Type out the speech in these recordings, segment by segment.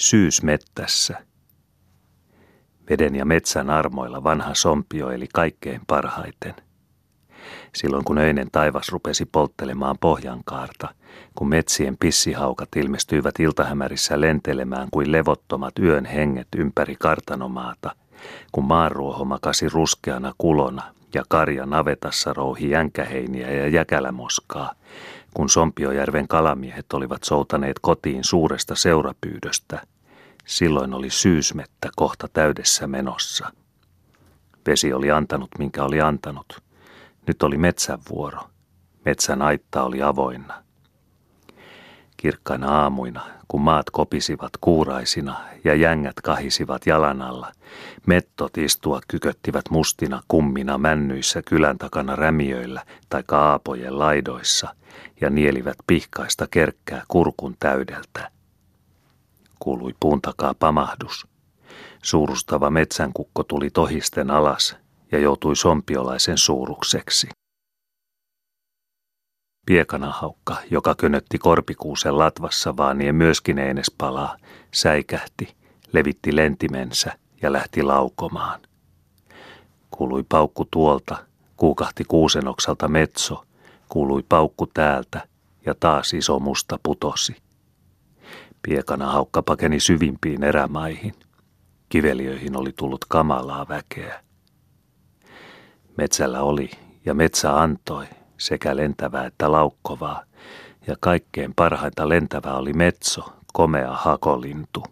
Syysmettässä. Veden ja metsän armoilla vanha sompio eli kaikkein parhaiten. Silloin kun öinen taivas rupesi polttelemaan pohjankaarta, kun metsien pissihaukat ilmestyivät iltahämärissä lentelemään kuin levottomat yön henget ympäri kartanomaata, kun maanruoho makasi ruskeana kulona ja karja navetassa rouhi jänkäheiniä ja jäkälämoskaa, kun Sompiojärven kalamiehet olivat soutaneet kotiin suuresta seurapyydöstä. Silloin oli syysmettä kohta täydessä menossa. Vesi oli antanut, minkä oli antanut. Nyt oli metsän vuoro. Metsän aitta oli avoinna. Kirkkaina aamuina, kun maat kopisivat kuuraisina ja jängät kahisivat jalan alla, mettot istua kyköttivät mustina kummina männyissä kylän takana rämiöillä tai kaapojen laidoissa ja nielivät pihkaista kerkkää kurkun täydeltä. Kuului puun takaa pamahdus. Suurustava metsänkukko tuli tohisten alas ja joutui sompiolaisen suurukseksi. Piekanahaukka, joka könötti korpikuusen latvassa vaanien myöskin eines palaa, säikähti, levitti lentimensä ja lähti laukomaan. Kuului paukku tuolta, kuukahti kuusenoksalta metso, kuului paukku täältä ja taas iso musta putosi. Piekanahaukka pakeni syvimpiin erämaihin. Kiveliöihin oli tullut kamalaa väkeä. Metsällä oli ja metsä antoi sekä lentävää että laukkovaa, ja kaikkein parhainta lentävää oli metso, komea hakolintu.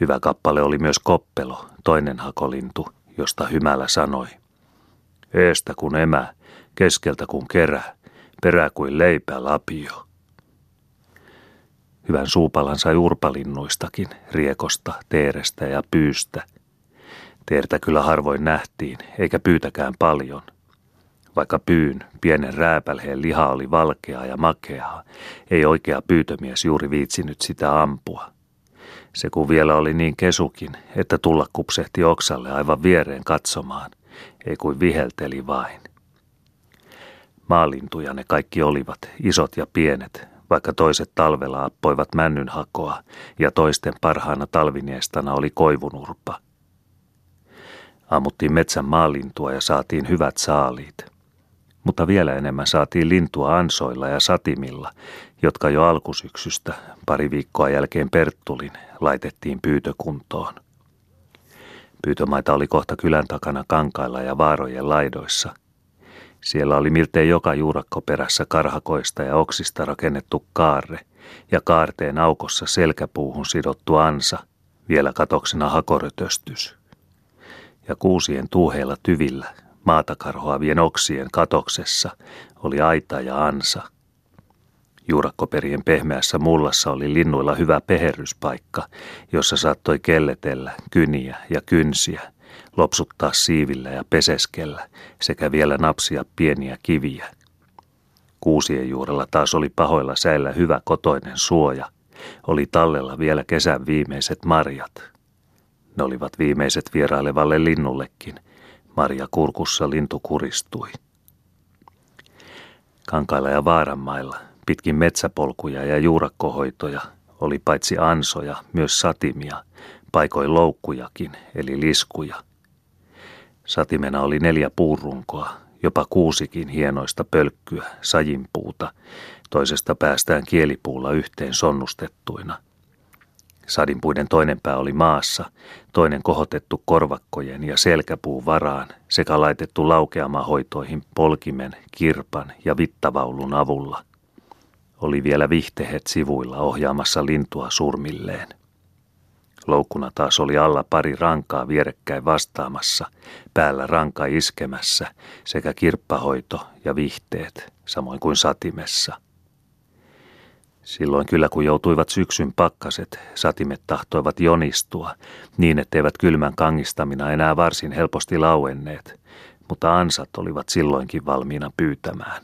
Hyvä kappale oli myös koppelo, toinen hakolintu, josta Hymälä sanoi. Eestä kun emä, keskeltä kun kerä, perä kuin leipä lapio. Hyvän suupalan sai urpalinnuistakin, riekosta, teerestä ja pyystä. Teertä kyllä harvoin nähtiin, eikä pyytäkään paljon. Vaikka pyyn, pienen rääpälheen liha oli valkeaa ja makeaa, ei oikea pyytömies juuri viitsinyt sitä ampua. Se kun vielä oli niin kesukin, että tulla kupsehti oksalle aivan viereen katsomaan, ei kuin vihelteli vain. Maalintuja ne kaikki olivat, isot ja pienet, vaikka toiset talvella appoivat männynhakoa ja toisten parhaana talviniestana oli koivunurpa. Ammuttiin metsän maalintua ja saatiin hyvät saaliit – mutta vielä enemmän saatiin lintua ansoilla ja satimilla, jotka jo alkusyksystä, pari viikkoa jälkeen Perttulin, laitettiin pyytökuntoon. Pyytömaita oli kohta kylän takana kankailla ja vaarojen laidoissa. Siellä oli miltei joka juurakkoperässä karhakoista ja oksista rakennettu kaarre ja kaarteen aukossa selkäpuuhun sidottu ansa, vielä katoksena hakorötöstys. Ja kuusien tuuheilla tyvillä Maata karhoavien oksien katoksessa oli aita ja ansa. Juurakkoperien pehmeässä mullassa oli linnuilla hyvä peherryspaikka, jossa saattoi kelletellä kyniä ja kynsiä, lopsuttaa siivillä ja peseskellä sekä vielä napsia pieniä kiviä. Kuusien juurella taas oli pahoilla säillä hyvä kotoinen suoja. Oli tallella vielä kesän viimeiset marjat. Ne olivat viimeiset vierailevalle linnullekin – Marja kurkussa lintu kuristui. Kankailla ja vaaranmailla, pitkin metsäpolkuja ja juurakkohoitoja, oli paitsi ansoja, myös satimia, paikoin loukkujakin, eli liskuja. Satimena oli neljä puurunkoa, jopa kuusikin hienoista pölkkyä, sajinpuuta, toisesta päästään kielipuulla yhteen sonnustettuina – Sadinpuiden toinen pää oli maassa, toinen kohotettu korvakkojen ja selkäpuun varaan sekä laitettu laukeamahoitoihin polkimen, kirpan ja vittavaulun avulla. Oli vielä vihtehet sivuilla ohjaamassa lintua surmilleen. Loukkuna taas oli alla pari rankaa vierekkäin vastaamassa, päällä ranka iskemässä sekä kirppahoito ja vihteet, samoin kuin satimessa – Silloin kyllä kun joutuivat syksyn pakkaset, satimet tahtoivat jonistua, niin etteivät kylmän kangistamina enää varsin helposti lauenneet, mutta ansat olivat silloinkin valmiina pyytämään.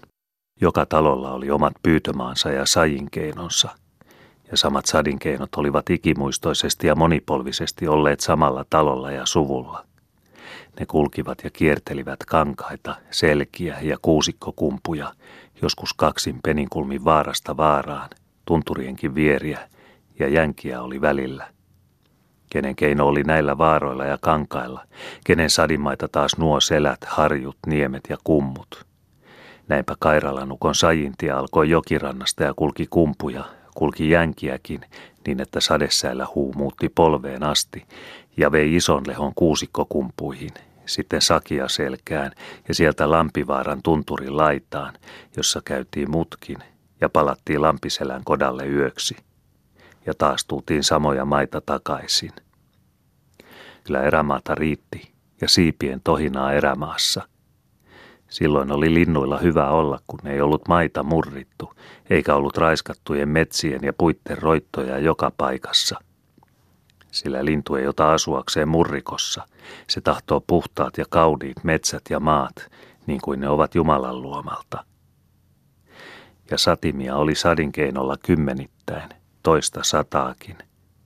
Joka talolla oli omat pyytömaansa ja sajinkeinonsa, ja samat sadinkeinot olivat ikimuistoisesti ja monipolvisesti olleet samalla talolla ja suvulla. Ne kulkivat ja kiertelivät kankaita, selkiä ja kuusikkokumpuja, joskus kaksin peninkulmin vaarasta vaaraan, tunturienkin vieriä ja jänkiä oli välillä. Kenen keino oli näillä vaaroilla ja kankailla, kenen sadimaita taas nuo selät, harjut, niemet ja kummut. Näinpä Kairalanukon sajintia alkoi jokirannasta ja kulki kumpuja, kulki jänkiäkin, niin että sadessäillä huu muutti polveen asti ja vei ison lehon kuusikkokumpuihin, sitten Sakia selkään ja sieltä Lampivaaran tunturin laitaan, jossa käytiin mutkin ja palattiin Lampiselän kodalle yöksi. Ja taas tultiin samoja maita takaisin. Kyllä erämaata riitti ja siipien tohinaa erämaassa. Silloin oli linnuilla hyvä olla, kun ei ollut maita murrittu, eikä ollut raiskattujen metsien ja puitten roittoja joka paikassa – sillä lintu ei ota asuakseen murrikossa. Se tahtoo puhtaat ja kauniit metsät ja maat, niin kuin ne ovat Jumalan luomalta. Ja satimia oli sadinkeinolla kymmenittäin, toista sataakin.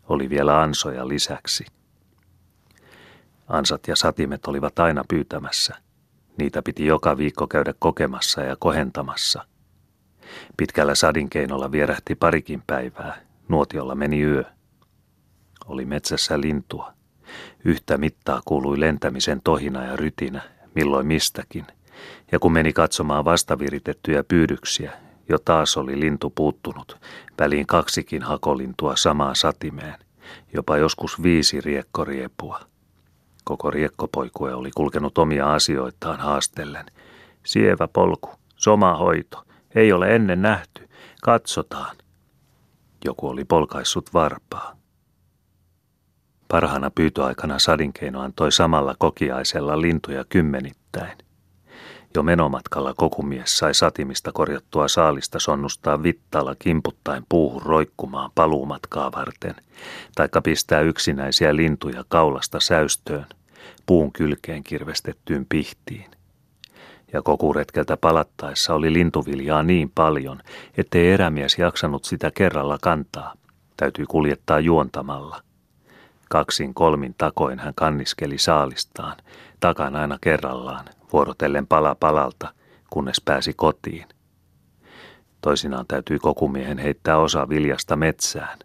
Oli vielä ansoja lisäksi. Ansat ja satimet olivat aina pyytämässä. Niitä piti joka viikko käydä kokemassa ja kohentamassa. Pitkällä sadinkeinolla vierähti parikin päivää, nuotiolla meni yö. Oli metsässä lintua. Yhtä mittaa kuului lentämisen tohina ja rytinä, milloin mistäkin. Ja kun meni katsomaan vastaviritettyjä pyydyksiä, jo taas oli lintu puuttunut, väliin kaksikin hakolintua samaan satimeen, jopa joskus viisi riekkoriepua. Koko riekkopoikue oli kulkenut omia asioitaan haastellen. Sievä polku, soma hoito, ei ole ennen nähty, katsotaan. Joku oli polkaissut varpaa. Parhaana pyytoaikana sadinkeino antoi samalla kokiaisella lintuja kymmenittäin. Jo menomatkalla kokumies sai satimista korjattua saalista sonnustaa vittalla kimputtaen puuhun roikkumaan paluumatkaa varten, taikka pistää yksinäisiä lintuja kaulasta säystöön, puun kylkeen kirvestettyyn pihtiin. Ja kokuretkeltä palattaessa oli lintuviljaa niin paljon, ettei erämies jaksanut sitä kerralla kantaa. Täytyy kuljettaa juontamalla – Kaksin kolmin takoin hän kanniskeli saalistaan, takan aina kerrallaan, vuorotellen pala palalta, kunnes pääsi kotiin. Toisinaan täytyi kokumiehen heittää osa viljasta metsään.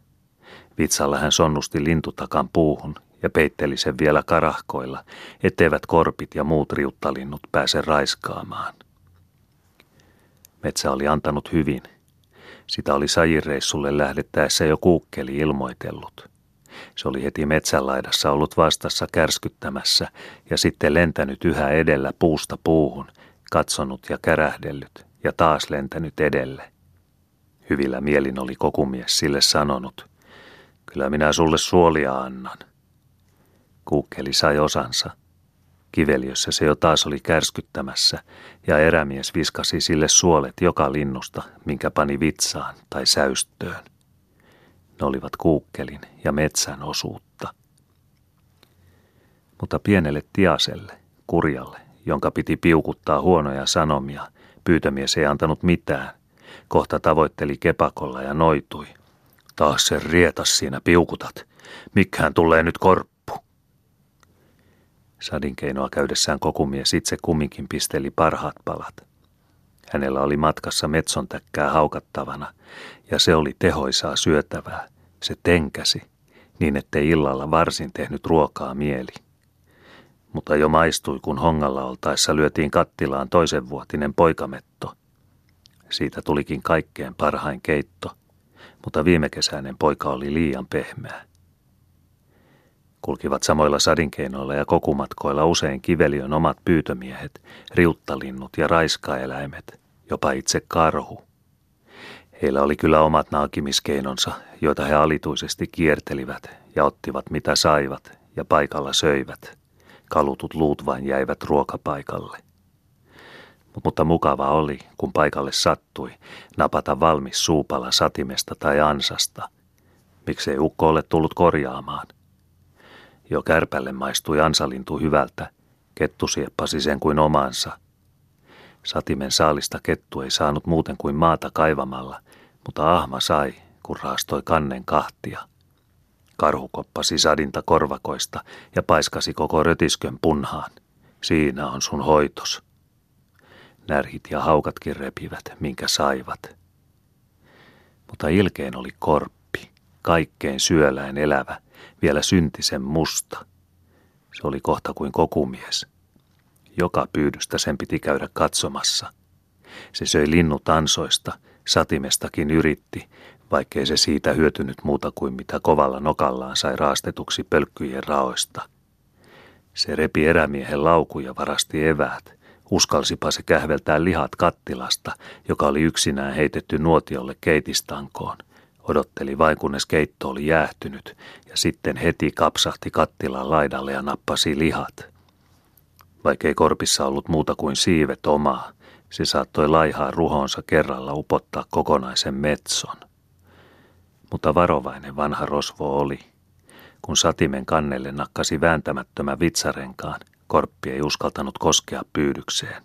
Vitsalla hän sonnusti lintutakan puuhun ja peitteli sen vielä karahkoilla, etteivät korpit ja muut riuttalinnut pääse raiskaamaan. Metsä oli antanut hyvin. Sitä oli sajireissulle lähdettäessä jo kuukkeli ilmoitellut. Se oli heti metsänlaidassa ollut vastassa kärskyttämässä ja sitten lentänyt yhä edellä puusta puuhun, katsonut ja kärähdellyt ja taas lentänyt edelle. Hyvillä mielin oli kokumies sille sanonut, kyllä minä sulle suolia annan. Kuukkeli sai osansa. Kiveliössä se jo taas oli kärskyttämässä, ja erämies viskasi sille suolet joka linnusta, minkä pani vitsaan tai säystöön. Ne olivat kuukkelin ja metsän osuutta. Mutta pienelle tiaselle, kurjalle, jonka piti piukuttaa huonoja sanomia, pyytämies ei antanut mitään. Kohta tavoitteli kepakolla ja noitui. Taas se rietas siinä piukutat. Mikään tulee nyt korppu. Sadinkeinoa käydessään kokumies itse kumminkin pisteli parhaat palat. Hänellä oli matkassa metsontäkkää haukattavana, ja se oli tehoisaa syötävää. Se tenkäsi, niin ettei illalla varsin tehnyt ruokaa mieli. Mutta jo maistui, kun hongalla oltaessa lyötiin kattilaan toisenvuotinen poikametto. Siitä tulikin kaikkein parhain keitto, mutta viime kesäinen poika oli liian pehmeä. Kulkivat samoilla sadinkeinoilla ja kokumatkoilla usein kiveliön omat pyytömiehet, riuttalinnut ja raiskaeläimet, jopa itse karhu. Heillä oli kyllä omat naakimiskeinonsa, joita he alituisesti kiertelivät ja ottivat mitä saivat ja paikalla söivät. Kalutut luut vain jäivät ruokapaikalle. Mutta mukava oli, kun paikalle sattui, napata valmis suupala satimesta tai ansasta. Miksei ukko ole tullut korjaamaan? Jo kärpälle maistui ansalintu hyvältä, kettu sieppasi sen kuin omansa – Satimen saalista kettu ei saanut muuten kuin maata kaivamalla, mutta ahma sai, kun raastoi kannen kahtia. Karhu koppasi sadinta korvakoista ja paiskasi koko rötiskön punhaan. Siinä on sun hoitos. Närhit ja haukatkin repivät, minkä saivat. Mutta ilkeen oli korppi, kaikkein syöläin elävä, vielä syntisen musta. Se oli kohta kuin kokumies. Joka pyydystä sen piti käydä katsomassa. Se söi linnut ansoista, satimestakin yritti, vaikkei se siitä hyötynyt muuta kuin mitä kovalla nokallaan sai raastetuksi pölkkyjen raoista. Se repi erämiehen laukuja varasti eväät, Uskalsipa se kähveltää lihat kattilasta, joka oli yksinään heitetty nuotiolle keitistankoon. Odotteli vain kunnes keitto oli jäähtynyt ja sitten heti kapsahti kattilan laidalle ja nappasi lihat. Vaikkei korpissa ollut muuta kuin siivet omaa, se saattoi laihaa ruhonsa kerralla upottaa kokonaisen metson. Mutta varovainen vanha rosvo oli. Kun satimen kannelle nakkasi vääntämättömän vitsarenkaan, Korppi ei uskaltanut koskea pyydykseen.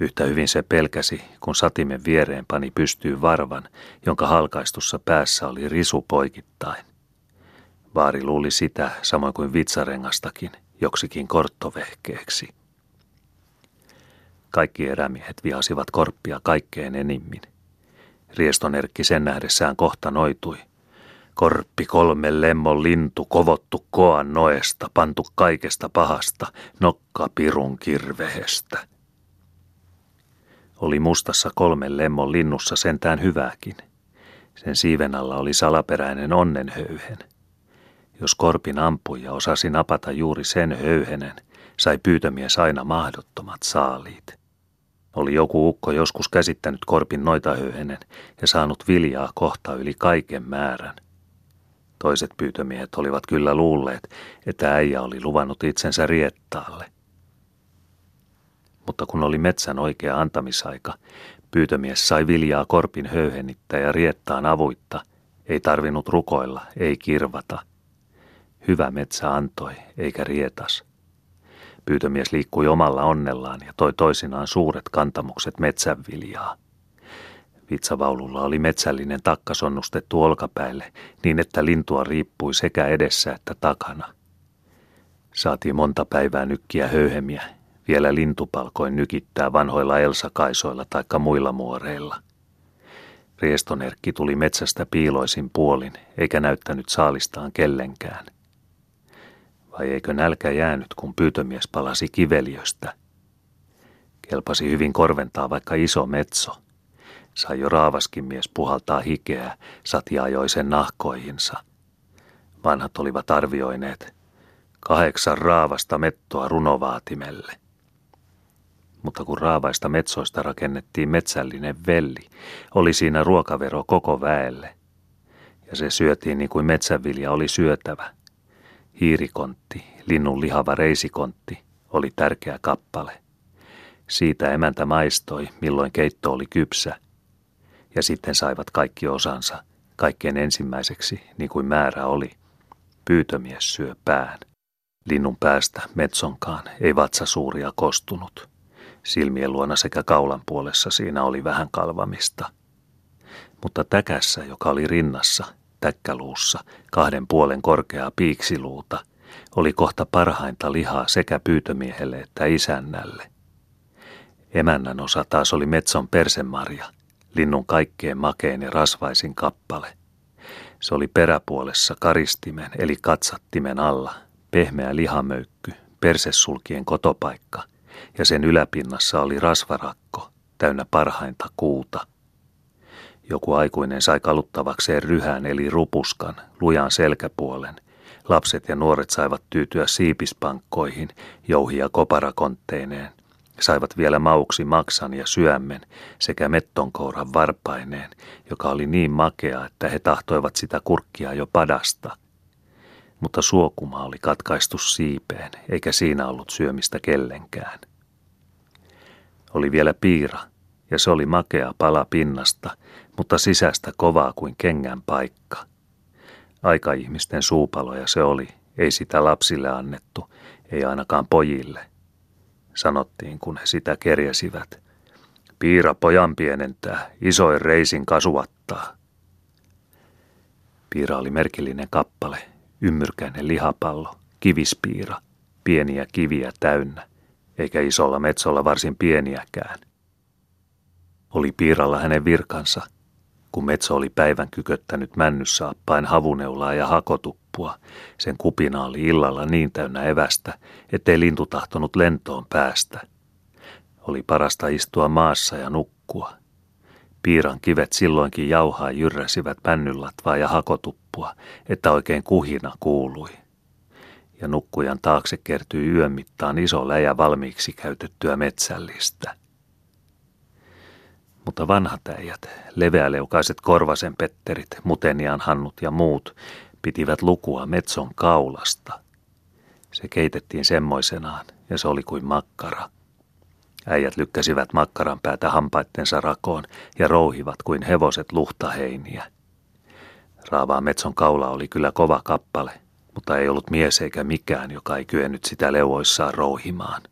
Yhtä hyvin se pelkäsi, kun satimen viereen pani pystyyn varvan, jonka halkaistussa päässä oli risu poikittain. Vaari luuli sitä, samoin kuin vitsarengastakin, joksikin korttovehkeeksi. Kaikki erämiehet vihasivat korppia kaikkein enimmin. Riestonerkki sen nähdessään kohta noitui, Korppi kolme lemmon lintu, kovottu koan noesta, pantu kaikesta pahasta, nokka pirun kirvehestä. Oli mustassa kolmen lemmon linnussa sentään hyvääkin. Sen siiven alla oli salaperäinen onnenhöyhen. Jos korpin ampui ja osasi napata juuri sen höyhenen, sai pyytämies aina mahdottomat saaliit. Oli joku ukko joskus käsittänyt korpin noita höyhenen ja saanut viljaa kohta yli kaiken määrän – Toiset pyytömiehet olivat kyllä luulleet, että äijä oli luvannut itsensä riettaalle. Mutta kun oli metsän oikea antamisaika, pyytömies sai viljaa korpin höyhenittää ja riettaan avuitta, ei tarvinnut rukoilla, ei kirvata. Hyvä metsä antoi, eikä rietas. Pyytömies liikkui omalla onnellaan ja toi toisinaan suuret kantamukset metsänviljaa. Vitsavaululla oli metsällinen takka sonnustettu olkapäille niin, että lintua riippui sekä edessä että takana. Saatiin monta päivää nykkiä höyhemiä, vielä lintupalkoin nykittää vanhoilla elsakaisoilla taikka muilla muoreilla. Riestonerkki tuli metsästä piiloisin puolin, eikä näyttänyt saalistaan kellenkään. Vai eikö nälkä jäänyt, kun pyytömies palasi kiveliöstä? Kelpasi hyvin korventaa vaikka iso metso – Sai jo raavaskin mies puhaltaa hikeä, Satja ajoi sen nahkoihinsa. Vanhat olivat arvioineet kahdeksan raavasta mettoa runovaatimelle. Mutta kun raavaista metsoista rakennettiin metsällinen velli, oli siinä ruokavero koko väelle. Ja se syötiin niin kuin metsävilja oli syötävä. Hiirikontti, linnun lihava reisikontti, oli tärkeä kappale. Siitä emäntä maistoi, milloin keitto oli kypsä – ja sitten saivat kaikki osansa, kaikkein ensimmäiseksi, niin kuin määrä oli. Pyytömies syö pään. Linnun päästä metsonkaan ei vatsa suuria kostunut. Silmien luona sekä kaulan puolessa siinä oli vähän kalvamista. Mutta täkässä, joka oli rinnassa, täkkäluussa, kahden puolen korkeaa piiksiluuta, oli kohta parhainta lihaa sekä pyytömiehelle että isännälle. Emännän osa taas oli metson persemarja – linnun kaikkein makein ja rasvaisin kappale. Se oli peräpuolessa karistimen eli katsattimen alla, pehmeä lihamöykky, persesulkien kotopaikka, ja sen yläpinnassa oli rasvarakko, täynnä parhainta kuuta. Joku aikuinen sai kaluttavakseen ryhän eli rupuskan, lujan selkäpuolen. Lapset ja nuoret saivat tyytyä siipispankkoihin, jouhia koparakontteineen, Saivat vielä mauksi maksan ja syömmen sekä mettonkouran varpaineen, joka oli niin makea, että he tahtoivat sitä kurkkia jo padasta. Mutta suokuma oli katkaistu siipeen, eikä siinä ollut syömistä kellenkään. Oli vielä piira, ja se oli makea pala pinnasta, mutta sisästä kovaa kuin kengän paikka. Aikaihmisten suupaloja se oli, ei sitä lapsille annettu, ei ainakaan pojille – sanottiin, kun he sitä kerjäsivät. Piira pojan pienentää, isoin reisin kasuattaa. Piira oli merkillinen kappale, ymmyrkäinen lihapallo, kivispiira, pieniä kiviä täynnä, eikä isolla metsolla varsin pieniäkään. Oli piiralla hänen virkansa, Kun Metso oli päivän kyköttänyt männyssaappain havuneulaa ja hakotuppua, sen kupina oli illalla niin täynnä evästä, ettei lintu tahtonut lentoon päästä. Oli parasta istua maassa ja nukkua. Piiran kivet silloinkin jauhaa jyrräsivät männynlatvaa ja hakotuppua, että oikein kuhina kuului. Ja nukkujan taakse kertyi yön mittaan iso läjä valmiiksi käytettyä metsällistä mutta vanhat äijät, leveäleukaiset Korvasen Petterit, Mutenian Hannut ja muut pitivät lukua Metson kaulasta. Se keitettiin semmoisenaan ja se oli kuin makkara. Äijät lykkäsivät makkaran päätä hampaittensa rakoon ja rouhivat kuin hevoset luhtaheiniä. Raavaa Metson kaula oli kyllä kova kappale, mutta ei ollut mies eikä mikään, joka ei kyennyt sitä leuoissaan rouhimaan.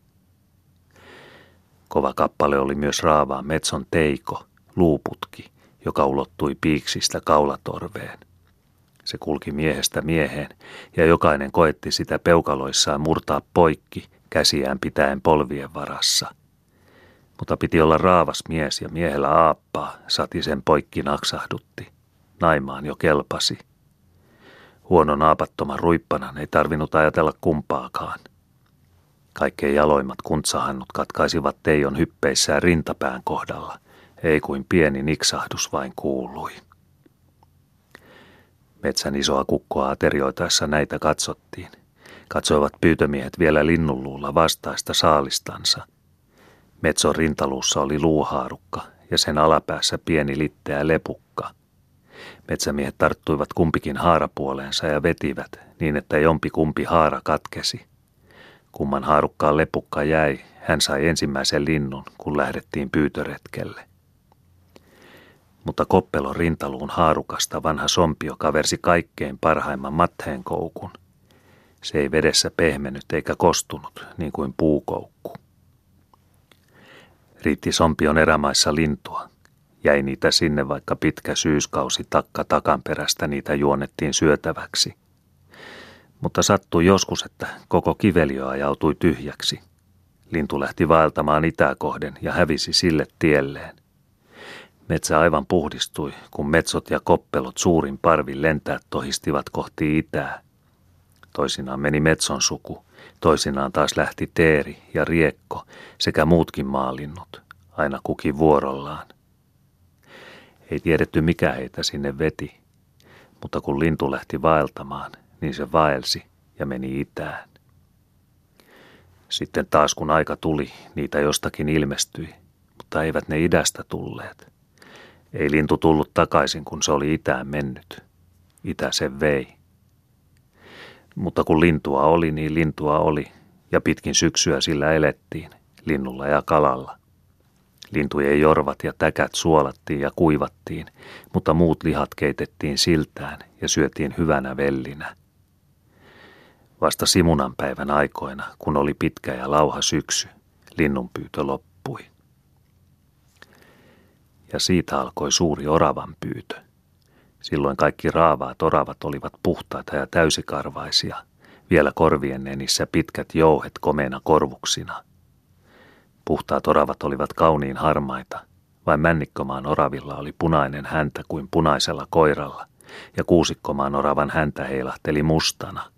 Kova kappale oli myös raavaa metson teiko, luuputki, joka ulottui piiksistä kaulatorveen. Se kulki miehestä mieheen, ja jokainen koetti sitä peukaloissaan murtaa poikki, käsiään pitäen polvien varassa. Mutta piti olla raavas mies ja miehellä aappaa, sati sen poikki naksahdutti. Naimaan jo kelpasi. Huonon aapattoman ruippanan ei tarvinnut ajatella kumpaakaan – Kaikkein jaloimmat kuntsahannut katkaisivat Teijon hyppeissään rintapään kohdalla, ei kuin pieni niksahdus vain kuului. Metsän isoa kukkoa aterioitaessa näitä katsottiin. Katsoivat pyytömiehet vielä linnunluulla vastaista saalistansa. Metson rintaluussa oli luuhaarukka ja sen alapäässä pieni litteä lepukka. Metsämiehet tarttuivat kumpikin haarapuoleensa ja vetivät niin, että jompi kumpi haara katkesi – Kumman haarukkaan lepukka jäi, hän sai ensimmäisen linnun, kun lähdettiin pyytöretkelle. Mutta koppelon rintaluun haarukasta vanha sompio kaversi kaikkein parhaimman mattheen koukun. Se ei vedessä pehmennyt eikä kostunut, niin kuin puukoukku. Riitti sompion erämaissa lintua. Jäi niitä sinne, vaikka pitkä syyskausi takka takan perästä niitä juonettiin syötäväksi – mutta sattui joskus, että koko kiveliö ajautui tyhjäksi. Lintu lähti vaeltamaan itää kohden ja hävisi sille tielleen. Metsä aivan puhdistui, kun metsot ja koppelot suurin parvin lentää tohistivat kohti itää. Toisinaan meni metson suku, toisinaan taas lähti teeri ja riekko sekä muutkin maalinnut, aina kukin vuorollaan. Ei tiedetty mikä heitä sinne veti, mutta kun lintu lähti vaeltamaan – niin se vaelsi ja meni itään. Sitten taas kun aika tuli, niitä jostakin ilmestyi, mutta eivät ne idästä tulleet. Ei lintu tullut takaisin, kun se oli itään mennyt. Itä sen vei. Mutta kun lintua oli, niin lintua oli, ja pitkin syksyä sillä elettiin, linnulla ja kalalla. Lintujen jorvat ja täkät suolattiin ja kuivattiin, mutta muut lihat keitettiin siltään ja syötiin hyvänä vellinä – Vasta Simunan päivän aikoina, kun oli pitkä ja lauha syksy, linnunpyytö loppui. Ja siitä alkoi suuri oravan pyytö. Silloin kaikki raavaat oravat olivat puhtaita ja täysikarvaisia, vielä korvien nenissä pitkät jouhet komeina korvuksina. Puhtaat oravat olivat kauniin harmaita, vain männikkomaan oravilla oli punainen häntä kuin punaisella koiralla, ja kuusikkomaan oravan häntä heilahteli mustana –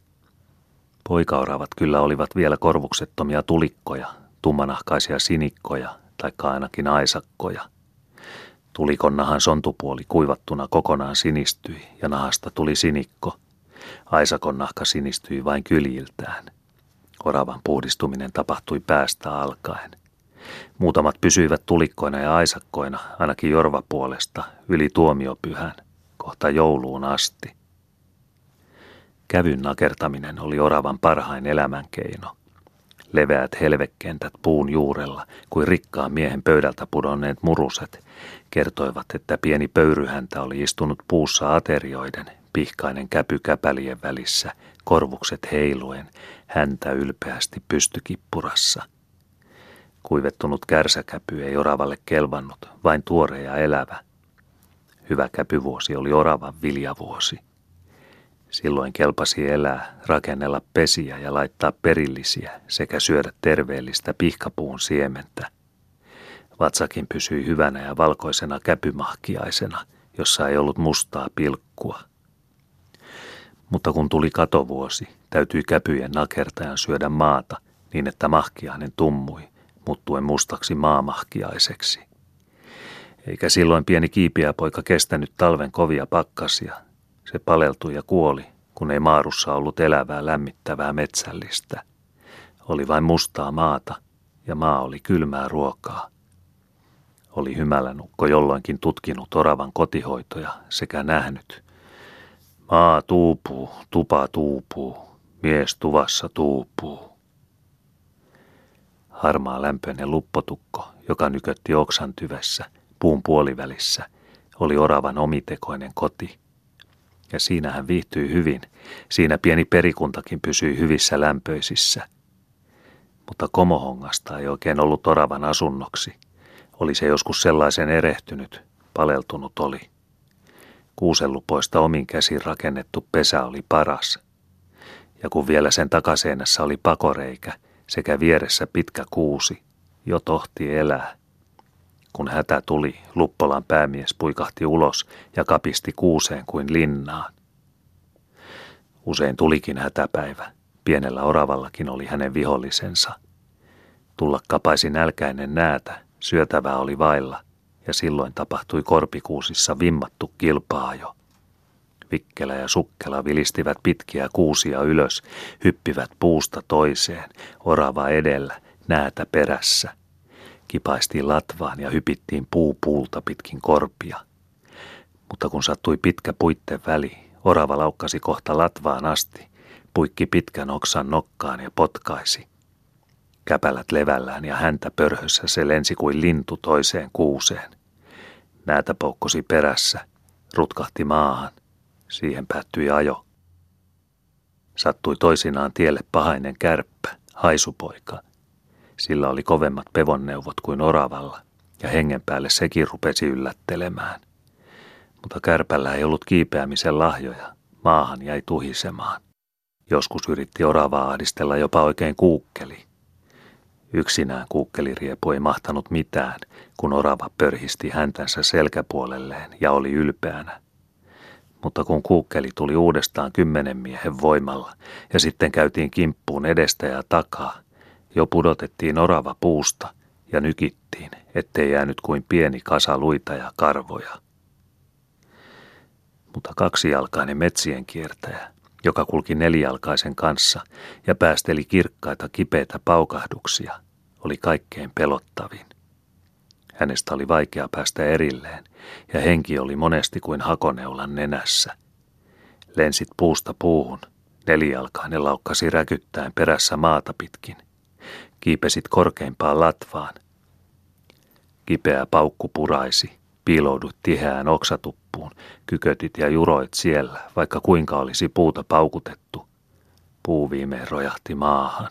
Poikaoravat kyllä olivat vielä korvuksettomia tulikkoja, tummanahkaisia sinikkoja tai ainakin aisakkoja. Tulikon nahan sontupuoli kuivattuna kokonaan sinistyi ja nahasta tuli sinikko. Aisakon nahka sinistyi vain kyljiltään. Oravan puhdistuminen tapahtui päästä alkaen. Muutamat pysyivät tulikkoina ja aisakkoina, ainakin jorvapuolesta, yli tuomiopyhän, kohta jouluun asti. Kävyn nakertaminen oli oravan parhain elämänkeino. Leveät helvekentät puun juurella, kuin rikkaan miehen pöydältä pudonneet muruset, kertoivat, että pieni pöyryhäntä oli istunut puussa aterioiden, pihkainen käpy käpälien välissä, korvukset heiluen, häntä ylpeästi pystykippurassa. Kuivettunut kärsäkäpy ei oravalle kelvannut, vain tuore ja elävä. Hyvä käpyvuosi oli oravan viljavuosi. Silloin kelpasi elää, rakennella pesiä ja laittaa perillisiä sekä syödä terveellistä pihkapuun siementä. Vatsakin pysyi hyvänä ja valkoisena käpymahkiaisena, jossa ei ollut mustaa pilkkua. Mutta kun tuli katovuosi, täytyi käpyjen nakertajan syödä maata niin, että mahkiainen tummui, muttuen mustaksi maamahkiaiseksi. Eikä silloin pieni kiipiäpoika kestänyt talven kovia pakkasia. Se paleltui ja kuoli, kun ei maarussa ollut elävää lämmittävää metsällistä. Oli vain mustaa maata, ja maa oli kylmää ruokaa. Oli hymälänukko jolloinkin tutkinut oravan kotihoitoja sekä nähnyt. Maa tuupuu, tupa tuupuu, mies tuvassa tuupuu. Harmaa lämpöinen luppotukko, joka nykötti oksan tyvessä, puun puolivälissä, oli oravan omitekoinen koti. Ja siinä hän viihtyi hyvin, siinä pieni perikuntakin pysyi hyvissä lämpöisissä. Mutta komohongasta ei oikein ollut oravan asunnoksi. Oli se joskus sellaisen erehtynyt, paleltunut oli. Kuusellupoista omin käsin rakennettu pesä oli paras. Ja kun vielä sen takaseinässä oli pakoreikä sekä vieressä pitkä kuusi, jo tohti elää. Kun hätä tuli, Luppolan päämies puikahti ulos ja kapisti kuuseen kuin linnaan. Usein tulikin hätäpäivä. Pienellä oravallakin oli hänen vihollisensa. Tulla kapaisi nälkäinen näätä, syötävää oli vailla, ja silloin tapahtui korpikuusissa vimmattu kilpaajo. Vikkelä ja Sukkela vilistivät pitkiä kuusia ylös, hyppivät puusta toiseen, orava edellä, näätä perässä. Kipaistiin latvaan ja hypittiin puu puulta pitkin korpia. Mutta kun sattui pitkä puitten väli, orava laukkasi kohta latvaan asti, puikki pitkän oksan nokkaan ja potkaisi. Käpälät levällään ja häntä pörhössä se lensi kuin lintu toiseen kuuseen. Näätä poukkosi perässä, rutkahti maahan. Siihen päättyi ajo. Sattui toisinaan tielle pahainen kärppä, haisupoika. Sillä oli kovemmat pevonneuvot kuin oravalla, ja hengen päälle sekin rupesi yllättelemään. Mutta kärpällä ei ollut kiipeämisen lahjoja, maahan jäi tuhisemaan. Joskus yritti oravaa ahdistella jopa oikein kuukkeli. Yksinään kuukkeliriepu ei mahtanut mitään, kun orava pörhisti häntänsä selkäpuolelleen ja oli ylpeänä. Mutta kun kuukkeli tuli uudestaan kymmenen miehen voimalla ja sitten käytiin kimppuun edestä ja takaa, jo pudotettiin orava puusta ja nykittiin, ettei jäänyt kuin pieni kasa luita ja karvoja. Mutta kaksijalkainen metsien kiertäjä, joka kulki nelijalkaisen kanssa ja päästeli kirkkaita kipeitä paukahduksia, oli kaikkein pelottavin. Hänestä oli vaikea päästä erilleen, ja henki oli monesti kuin hakoneulan nenässä. Lensit puusta puuhun, nelijalkainen laukkasi räkyttäen perässä maata pitkin. Kiipesit korkeimpaan latvaan. Kipeä paukku puraisi, piiloudut tiheään oksatuppuun, kykötit ja juroit siellä, vaikka kuinka olisi puuta paukutettu. Puu viimein rojahti maahan.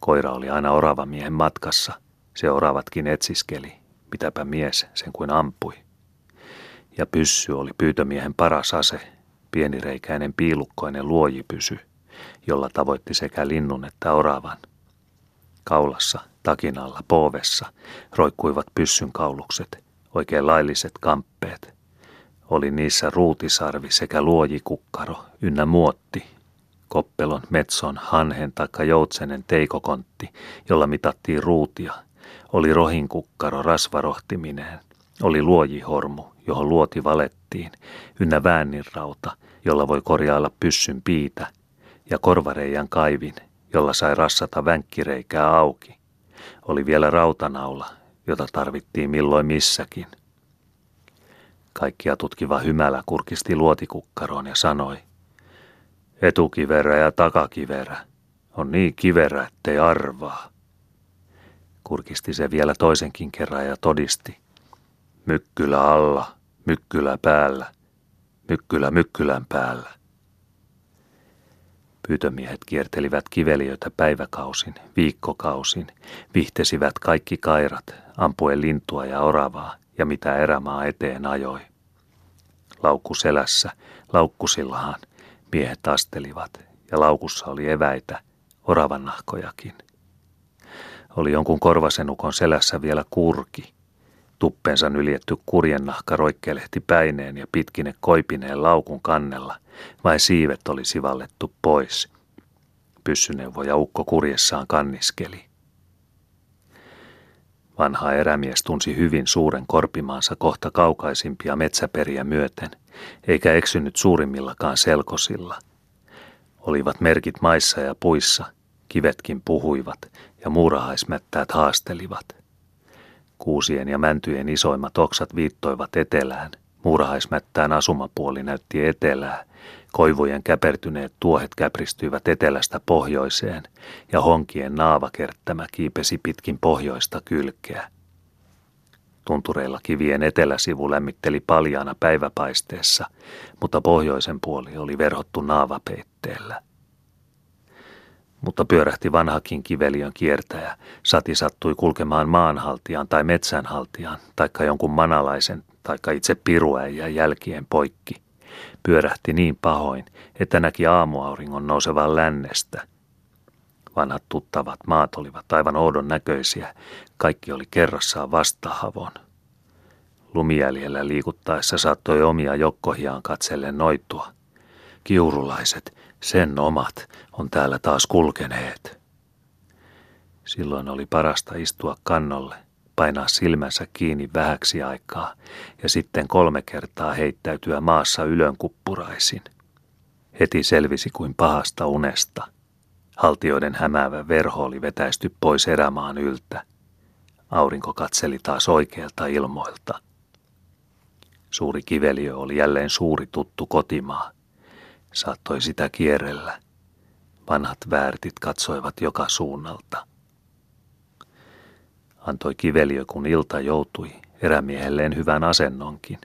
Koira oli aina orava miehen matkassa. Se oravatkin etsiskeli, mitäpä mies sen kuin ampui. Ja pyssy oli pyytömiehen paras ase, pienireikäinen piilukkoinen luojipysy, jolla tavoitti sekä linnun että oravan. Kaulassa, takinalla, poovessa roikkuivat pyssyn kaulukset, oikein lailliset kamppeet. Oli niissä ruutisarvi sekä luojikukkaro ynnä muotti, koppelon, metson, hanhen taikka joutsenen teikokontti, jolla mitattiin ruutia. Oli rohinkukkaro rasvarohtimineen. Oli luojihormu, johon luoti valettiin, ynnä väänninrauta, jolla voi korjailla pyssyn piitä, ja korvareijan kaivin, jolla sai rassata vänkkireikää auki. Oli vielä rautanaula, jota tarvittiin milloin missäkin. Kaikkia tutkiva hymälä kurkisti luotikukkaroon ja sanoi – Etukiverä ja takakiverä. On niin kiverä, ettei arvaa. Kurkisti se vielä toisenkin kerran ja todisti. Mykkylä alla, mykkylä päällä, mykkylä mykkylän päällä. Pyytömiehet kiertelivät kiveliöitä päiväkausin, viikkokausin, vihtesivät kaikki kairat, ampuen lintua ja oravaa ja mitä erämaa eteen ajoi. Laukku selässä, laukkusillahan – Miehet astelivat ja laukussa oli eväitä, oravannahkojakin. Oli jonkun korvasenukon selässä vielä kurki. Tuppeensa nyljetty kurjennahka roikkelehti päineen ja pitkine koipineen laukun kannella, vain siivet oli sivallettu pois. Pyssyneuvoja ukko kurjessaan kanniskeli. Vanha erämies tunsi hyvin suuren korpimaansa kohta kaukaisimpia metsäperiä myöten, eikä eksynyt suurimmillakaan selkosilla. Olivat merkit maissa ja puissa, kivetkin puhuivat ja muurahaismättäät haastelivat. Kuusien ja mäntyjen isoimmat oksat viittoivat etelään, muurahaismättään asumapuoli näytti etelää, koivujen käpertyneet tuohet käpristyivät etelästä pohjoiseen ja honkien naavakerttämä kiipesi pitkin pohjoista kylkeä. Tuntureilla kivien eteläsivu lämmitteli paljaana päiväpaisteessa, mutta pohjoisen puoli oli verhottu naavapeitteellä. Mutta pyörähti vanhakin kiveliön kiertäjä, sati sattui kulkemaan maanhaltijan tai metsänhaltijan, taikka jonkun manalaisen, taikka itse piruäijän jälkien poikki. Pyörähti niin pahoin, että näki aamuauringon nousevan lännestä. Vanhat tuttavat maat olivat aivan oudon näköisiä, kaikki oli kerrassaan vastahavon. Lumijäljellä liikuttaessa saattoi omia jokkohiaan katsellen noitua. Kiurulaiset, sen omat, on täällä taas kulkeneet. Silloin oli parasta istua kannolle, painaa silmänsä kiinni vähäksi aikaa ja sitten kolme kertaa heittäytyä maassa ylönkuppuraisin. Heti selvisi kuin pahasta unesta. Haltioiden hämäävä verho oli vetäisty pois erämaan yltä. Aurinko katseli taas oikealta ilmoilta. Suuri kiveliö oli jälleen suuri tuttu kotimaa. Saattoi sitä kierrellä. Vanhat väärtit katsoivat joka suunnalta. Antoi kiveliö, kun ilta joutui, erämiehelleen hyvän asennonkin.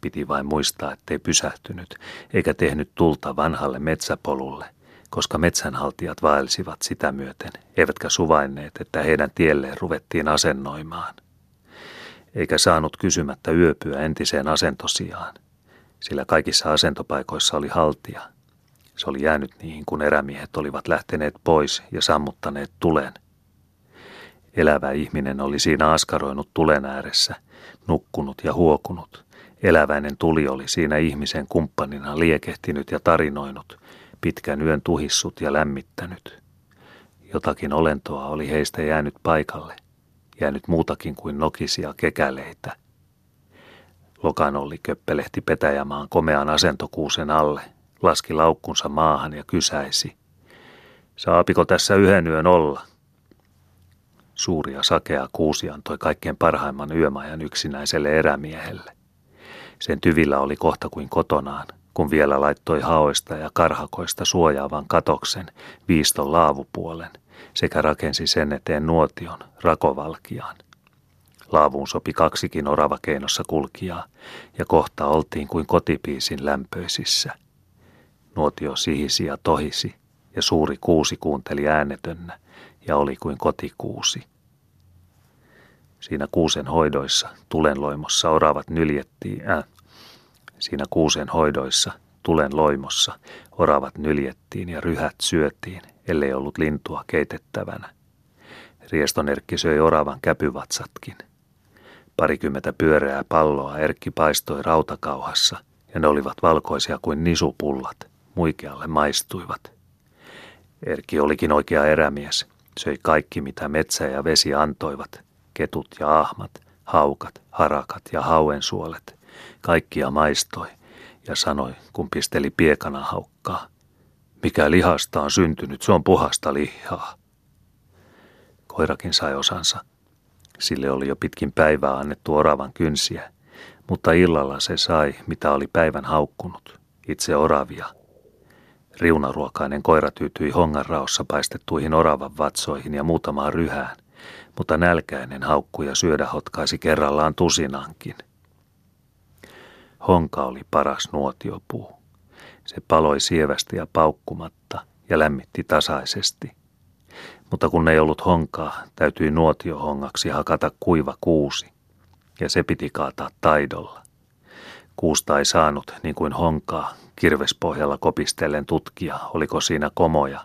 Piti vain muistaa, ettei pysähtynyt, eikä tehnyt tulta vanhalle metsäpolulle, koska metsänhaltijat vaelsivat sitä myöten, eivätkä suvainneet, että heidän tielleen ruvettiin asennoimaan. Eikä saanut kysymättä yöpyä entiseen asentosiaan, sillä kaikissa asentopaikoissa oli haltia. Se oli jäänyt niihin, kun erämiehet olivat lähteneet pois ja sammuttaneet tulen – Elävä ihminen oli siinä askaroinut tulen ääressä, nukkunut ja huokunut. Eläväinen tuli oli siinä ihmisen kumppanina liekehtinyt ja tarinoinut, pitkän yön tuhissut ja lämmittänyt. Jotakin olentoa oli heistä jäänyt paikalle, jäänyt muutakin kuin nokisia kekäleitä. Lokan oli köppelehti Petäjämaan komean asentokuusen alle, laski laukkunsa maahan ja kysäisi. Saapiko tässä yhden yön olla? Suuri ja sakea kuusi antoi kaikkein parhaimman yömajan yksinäiselle erämiehelle. Sen tyvillä oli kohta kuin kotonaan, kun vielä laittoi haoista ja karhakoista suojaavan katoksen viiston laavupuolen sekä rakensi sen eteen nuotion rakovalkiaan. Laavuun sopi kaksikin oravakeinossa kulkijaa, ja kohta oltiin kuin kotipiisin lämpöisissä. Nuotio sihisi ja tohisi, ja suuri kuusi kuunteli äänetönnä, ja oli kuin kotikuusi. Siinä kuusen hoidoissa, tulenloimossa oravat nyljettiin, äh, siinä kuusen hoidoissa, tulen loimossa, oravat nyljettiin ja ryhät syötiin, ellei ollut lintua keitettävänä. Riestonerkki söi oravan käpyvatsatkin. Parikymmentä pyöreää palloa Erkki paistoi rautakauhassa, ja ne olivat valkoisia kuin nisupullat, muikealle maistuivat. Erkki olikin oikea erämies, söi kaikki mitä metsä ja vesi antoivat, ketut ja ahmat, haukat, harakat ja hauensuolet, kaikkia maistoi ja sanoi, kun pisteli piekana haukkaa. Mikä lihasta on syntynyt, se on puhasta lihaa. Koirakin sai osansa. Sille oli jo pitkin päivää annettu oravan kynsiä, mutta illalla se sai, mitä oli päivän haukkunut, itse oravia. Riunaruokainen koira tyytyi hongan raossa paistettuihin oravan vatsoihin ja muutamaan ryhään – mutta nälkäinen haukku ja syödä hotkaisi kerrallaan tusinankin. Honka oli paras nuotiopuu. Se paloi sievästi ja paukkumatta ja lämmitti tasaisesti. Mutta kun ei ollut honkaa, täytyi nuotiohongaksi hakata kuiva kuusi, ja se piti kaataa taidolla. Kuusta ei saanut, niin kuin honkaa, kirvespohjalla kopistellen tutkia, oliko siinä komoja,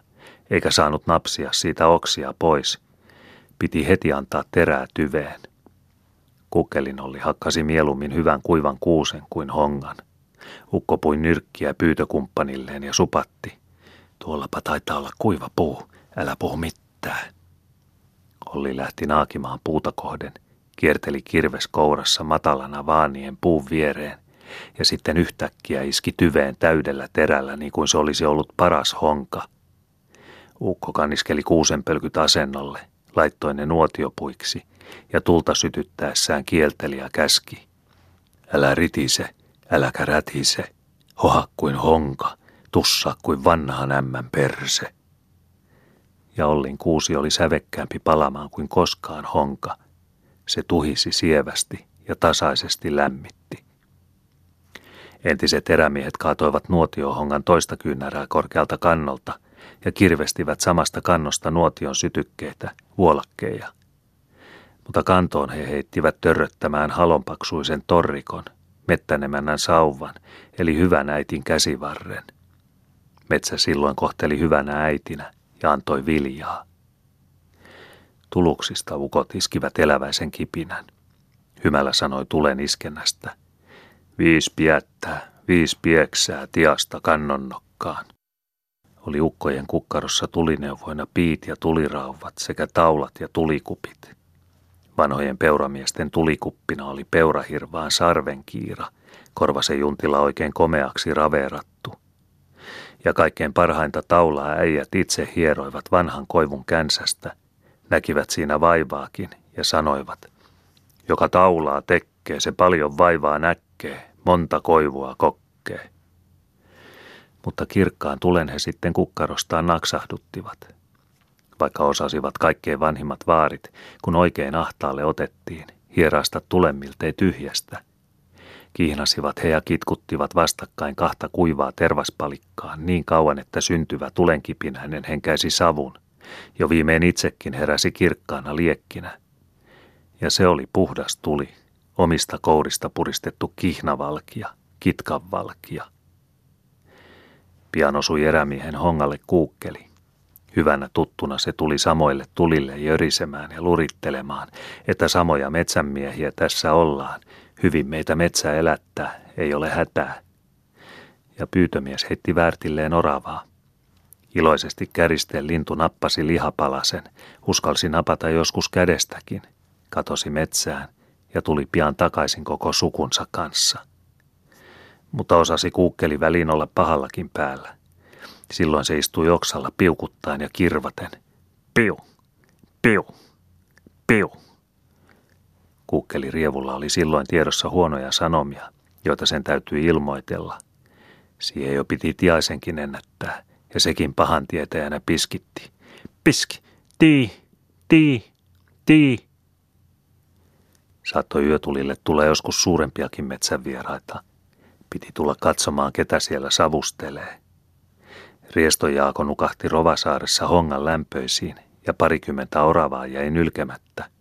eikä saanut napsia siitä oksia pois – Piti heti antaa terää tyveen. Kukkelin oli hakkasi mieluummin hyvän kuivan kuusen kuin hongan. Ukko pui nyrkkiä pyytökumppanilleen ja supatti. Tuollapa taitaa olla kuiva puu, älä puhu mitään. Olli lähti naakimaan puuta kohden, kierteli kirves kourassa matalana vaanien puun viereen ja sitten yhtäkkiä iski tyveen täydellä terällä niin kuin se olisi ollut paras honka. Ukko kanniskeli kuusenpölkyt asennolle, laittoi ne nuotiopuiksi ja tulta sytyttäessään kielteli ja käski. Älä ritise, äläkä rätise, hoha kuin honka, tussa kuin vanhan ämmän perse. Ja Ollin kuusi oli sävekkäämpi palamaan kuin koskaan honka. Se tuhisi sievästi ja tasaisesti lämmitti. Entiset erämiehet kaatoivat nuotiohongan toista kyynärää korkealta kannolta ja kirvestivät samasta kannosta nuotion sytykkeitä, vuolakkeja. Mutta kantoon he heittivät törröttämään halonpaksuisen torrikon, mettänemännän sauvan, eli hyvän äitin käsivarren. Metsä silloin kohteli hyvänä äitinä ja antoi viljaa. Tuluksista ukot iskivät eläväisen kipinän. Hymälä sanoi tulen iskennästä – Viis piettää, viis pieksää tiasta kannonnokkaan. Oli ukkojen kukkarossa tulineuvoina piit ja tulirauvat sekä taulat ja tulikupit. Vanhojen peuramiesten tulikuppina oli peurahirvaan sarvenkiira, korvasen juntilla oikein komeaksi raveerattu. Ja kaikkein parhainta taulaa äijät itse hieroivat vanhan koivun känsästä, näkivät siinä vaivaakin ja sanoivat, joka taulaa tekee, se paljon vaivaa näkee kokkee, monta koivua kokkee. Mutta kirkkaan tulen he sitten kukkarostaan naksahduttivat. Vaikka osasivat kaikkein vanhimmat vaarit, kun oikein ahtaalle otettiin, hierasta tulen miltei tyhjästä. Kihnasivat he ja kitkuttivat vastakkain kahta kuivaa tervaspalikkaa niin kauan, että syntyvä tulenkipinäinen henkäisi savun. Jo viimein itsekin heräsi kirkkaana liekkinä. Ja se oli puhdas tuli, omista kourista puristettu kihnavalkia, kitkanvalkia. Pian osui erämiehen hongalle kuukkeli. Hyvänä tuttuna se tuli samoille tulille jörisemään ja lurittelemaan, että samoja metsänmiehiä tässä ollaan. Hyvin meitä metsä elättää, ei ole hätää. Ja pyytömies heitti väärtilleen oravaa. Iloisesti käristeen lintu nappasi lihapalasen, uskalsi napata joskus kädestäkin. Katosi metsään ja tuli pian takaisin koko sukunsa kanssa. Mutta osasi kuukkeli väliin olla pahallakin päällä. Silloin se istui oksalla piukuttaen ja kirvaten. Piu, piu, piu. Kuukkeli rievulla oli silloin tiedossa huonoja sanomia, joita sen täytyi ilmoitella. Siihen jo piti tiaisenkin ennättää, ja sekin pahan tietäjänä piskitti. Piski, tii, tii, tii. Saattoi yötulille tulla joskus suurempiakin metsänvieraita. Piti tulla katsomaan, ketä siellä savustelee. Riesto Jaako nukahti Rovasaaressa hongan lämpöisiin ja parikymmentä oravaa jäi nylkemättä.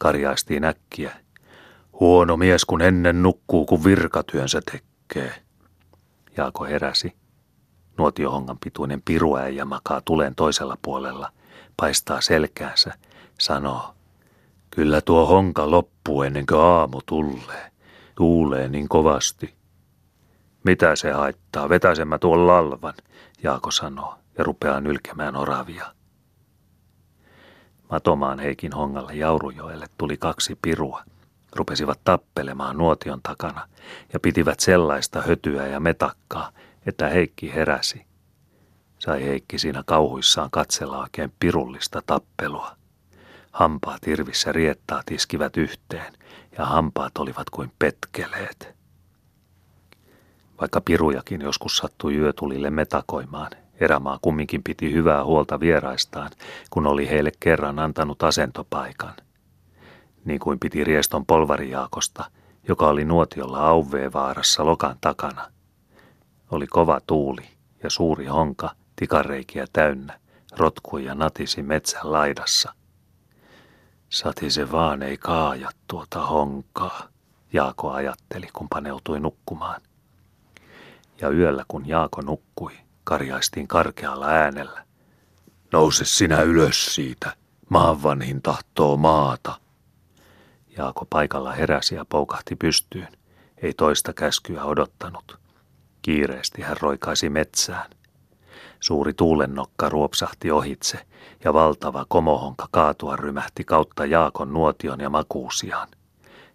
Karjaistiin äkkiä. Huono mies kun ennen nukkuu, kun virkatyönsä tekee. Jaako heräsi. Nuotiohongan pituinen piruäijä makaa tulen toisella puolella, paistaa selkäänsä, sanoo, Kyllä tuo honka loppuu ennen kuin aamu tulee. Tuulee niin kovasti. Mitä se haittaa, vetäisen mä tuon lalvan, Jaako sanoo ja rupeaa nylkemään oravia. Matomaan Heikin hongalle Jaurujoelle tuli kaksi pirua. Rupesivat tappelemaan nuotion takana ja pitivät sellaista hötyä ja metakkaa, että Heikki heräsi. Sai Heikki siinä kauhuissaan katsella oikein pirullista tappelua. Hampaat irvissä riettaat iskivät yhteen ja hampaat olivat kuin petkeleet. Vaikka pirujakin joskus sattui yötulille metakoimaan, erämaa kumminkin piti hyvää huolta vieraistaan, kun oli heille kerran antanut asentopaikan. Niin kuin piti rieston polvarijaakosta, joka oli nuotiolla Auveevaarassa lokan takana. Oli kova tuuli ja suuri honka, tikareikiä täynnä, rotkui ja natisi metsän laidassa – Sati se vaan ei kaaja tuota honkaa, Jaako ajatteli, kun paneutui nukkumaan. Ja yöllä, kun Jaako nukkui, karjaistiin karkealla äänellä. Nouse sinä ylös siitä, maan vanhin tahtoo maata. Jaako paikalla heräsi ja poukahti pystyyn. Ei toista käskyä odottanut. Kiireesti hän roikaisi metsään. Suuri tuulennokka ruopsahti ohitse ja valtava komohonka kaatua rymähti kautta Jaakon nuotion ja makuusiaan.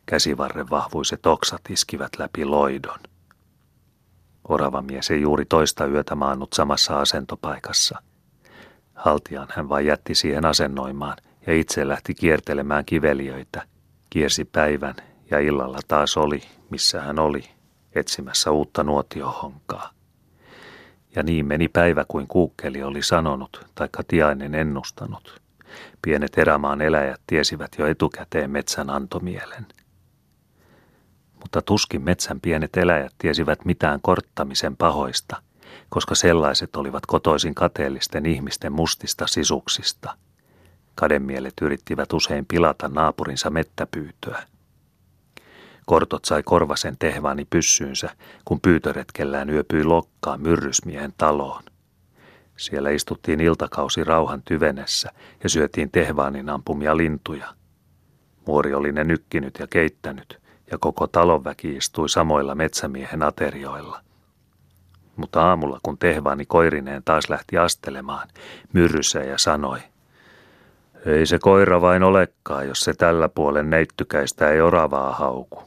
Käsivarren vahvuiset oksat iskivät läpi loidon. Orava mies ei juuri toista yötä maannut samassa asentopaikassa. Haltiaan hän vain jätti siihen asennoimaan ja itse lähti kiertelemään kiveliöitä. Kiersi päivän ja illalla taas oli, missä hän oli, etsimässä uutta nuotiohonkaa. Ja niin meni päivä kuin kuukkeli oli sanonut, taikka tiainen ennustanut. Pienet erämaan eläjät tiesivät jo etukäteen metsän antomielen. Mutta tuskin metsän pienet eläjät tiesivät mitään korttamisen pahoista, koska sellaiset olivat kotoisin kateellisten ihmisten mustista sisuksista. Kademielet yrittivät usein pilata naapurinsa mettäpyytöä – Kortot sai korvasen tehvaani pyssyynsä, kun pyytöretkellään yöpyi lokkaan myrrysmiehen taloon. Siellä istuttiin iltakausi rauhan tyvenessä ja syötiin tehvaanin ampumia lintuja. Muori oli ne nykkinyt ja keittänyt, ja koko talonväki istui samoilla metsämiehen aterioilla. Mutta aamulla, kun tehvaani koirineen taas lähti astelemaan, myrrysä ja sanoi, ei se koira vain olekaan, jos se tällä puolen neittykäistä ei oravaa hauku.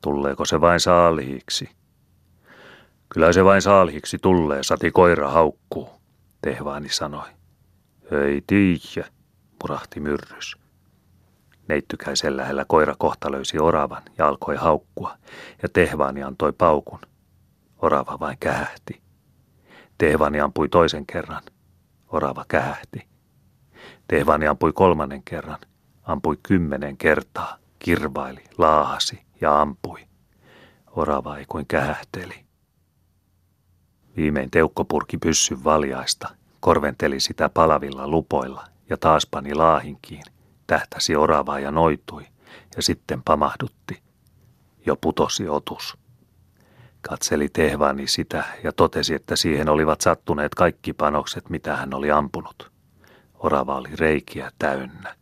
Tulleeko se vain saalihiksi? Kyllä se vain saalihiksi tulee, sati koira haukkuu, Tehvaani sanoi. Ei tiiä, murahti myrrys. Neittykäisen lähellä koira kohta löysi oravan ja alkoi haukkua, ja Tehvaani antoi paukun. Orava vain kähähti. Tehvaani ampui toisen kerran. Orava kähähti. Tehvaani ampui kolmannen kerran. Ampui kymmenen kertaa. Kirvaili, laahasi, ja ampui. Orava ei kuin kähähteli. Viimein teukko purki pyssyn valjaista, korventeli sitä palavilla lupoilla ja taas pani laahinkiin, tähtäsi oravaa ja noitui ja sitten pamahdutti. Jo putosi otus. Katseli tehvaani sitä ja totesi, että siihen olivat sattuneet kaikki panokset, mitä hän oli ampunut. Orava oli reikiä täynnä.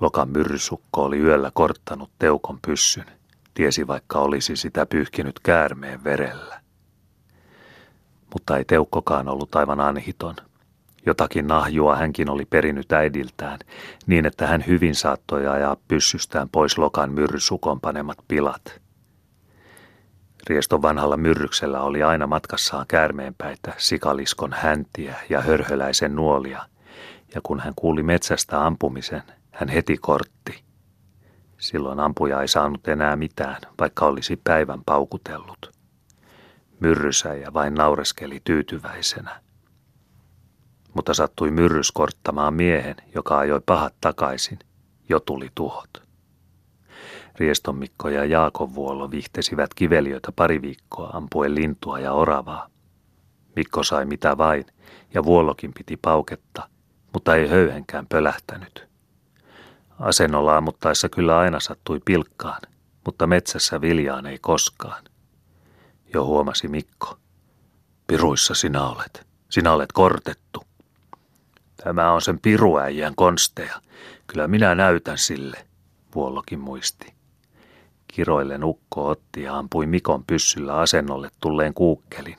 Lokan myrrysukko oli yöllä korttanut teukon pyssyn, tiesi vaikka olisi sitä pyyhkinyt käärmeen verellä. Mutta ei teukkokaan ollut aivan anhiton. Jotakin nahjua hänkin oli perinyt äidiltään, niin että hän hyvin saattoi ajaa pyssystään pois Lokan myrrysukon panemat pilat. Rieston vanhalla myrryksellä oli aina matkassaan käärmeenpäitä, sikaliskon häntiä ja hörhöläisen nuolia, ja kun hän kuuli metsästä ampumisen – hän heti kortti. Silloin ampuja ei saanut enää mitään, vaikka olisi päivän paukutellut. Myrrysäjä vain naureskeli tyytyväisenä. Mutta sattui myrrys korttamaan miehen, joka ajoi pahat takaisin. Jo tuli tuhot. Rieston Mikko ja Jaakon Vuolo vihtesivät kiveliöitä pari viikkoa ampuen lintua ja oravaa. Mikko sai mitä vain, ja Vuolokin piti pauketta, mutta ei höyhenkään pölähtänyt. Asennolla ammuttaessa kyllä aina sattui pilkkaan, mutta metsässä viljaan ei koskaan. Jo huomasi Mikko. Piruissa sinä olet. Sinä olet kortettu. Tämä on sen piruäijän konsteja. Kyllä minä näytän sille, Vuollokin muisti. Kiroille ukko otti ja ampui Mikon pyssyllä asennolle tulleen kuukkelin.